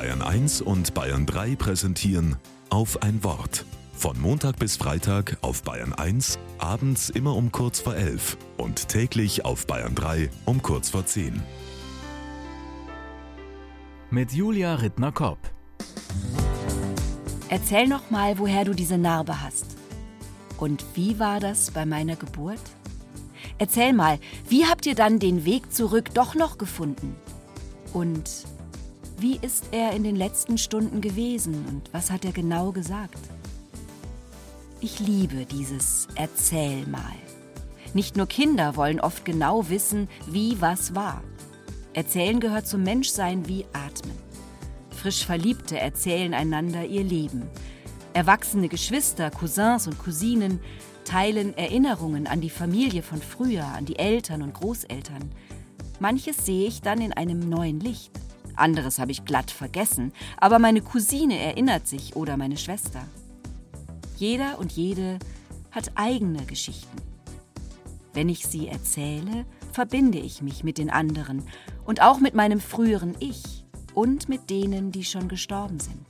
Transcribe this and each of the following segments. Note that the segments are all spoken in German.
Bayern 1 und Bayern 3 präsentieren auf ein Wort. Von Montag bis Freitag auf Bayern 1, abends immer um kurz vor 11 und täglich auf Bayern 3 um kurz vor 10. Mit Julia Rittner-Kopp. Erzähl noch mal, woher du diese Narbe hast. Und wie war das bei meiner Geburt? Erzähl mal, wie habt ihr dann den Weg zurück doch noch gefunden? Und wie ist er in den letzten Stunden gewesen und was hat er genau gesagt? Ich liebe dieses Erzähl mal. Nicht nur Kinder wollen oft genau wissen, wie was war. Erzählen gehört zum Menschsein wie Atmen. Frisch Verliebte erzählen einander ihr Leben. Erwachsene Geschwister, Cousins und Cousinen teilen Erinnerungen an die Familie von früher, an die Eltern und Großeltern. Manches sehe ich dann in einem neuen Licht. Anderes habe ich glatt vergessen, aber meine Cousine erinnert sich oder meine Schwester. Jeder und jede hat eigene Geschichten. Wenn ich sie erzähle, verbinde ich mich mit den anderen und auch mit meinem früheren Ich und mit denen, die schon gestorben sind.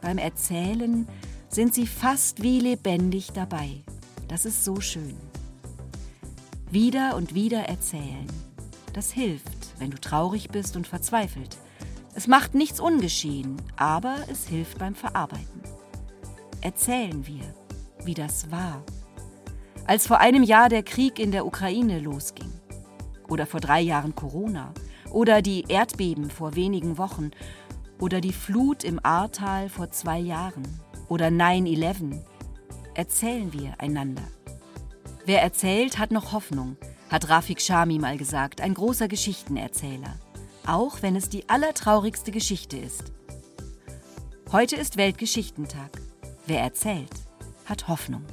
Beim Erzählen sind sie fast wie lebendig dabei. Das ist so schön. Wieder und wieder erzählen. Das hilft, wenn du traurig bist und verzweifelt. Es macht nichts ungeschehen, aber es hilft beim Verarbeiten. Erzählen wir, wie das war. Als vor einem Jahr der Krieg in der Ukraine losging. Oder vor drei Jahren Corona. Oder die Erdbeben vor wenigen Wochen. Oder die Flut im Ahrtal vor zwei Jahren. Oder 9-11. Erzählen wir einander. Wer erzählt, hat noch Hoffnung, hat Rafik Shami mal gesagt, ein großer Geschichtenerzähler. Auch wenn es die allertraurigste Geschichte ist. Heute ist Weltgeschichtentag. Wer erzählt, hat Hoffnung.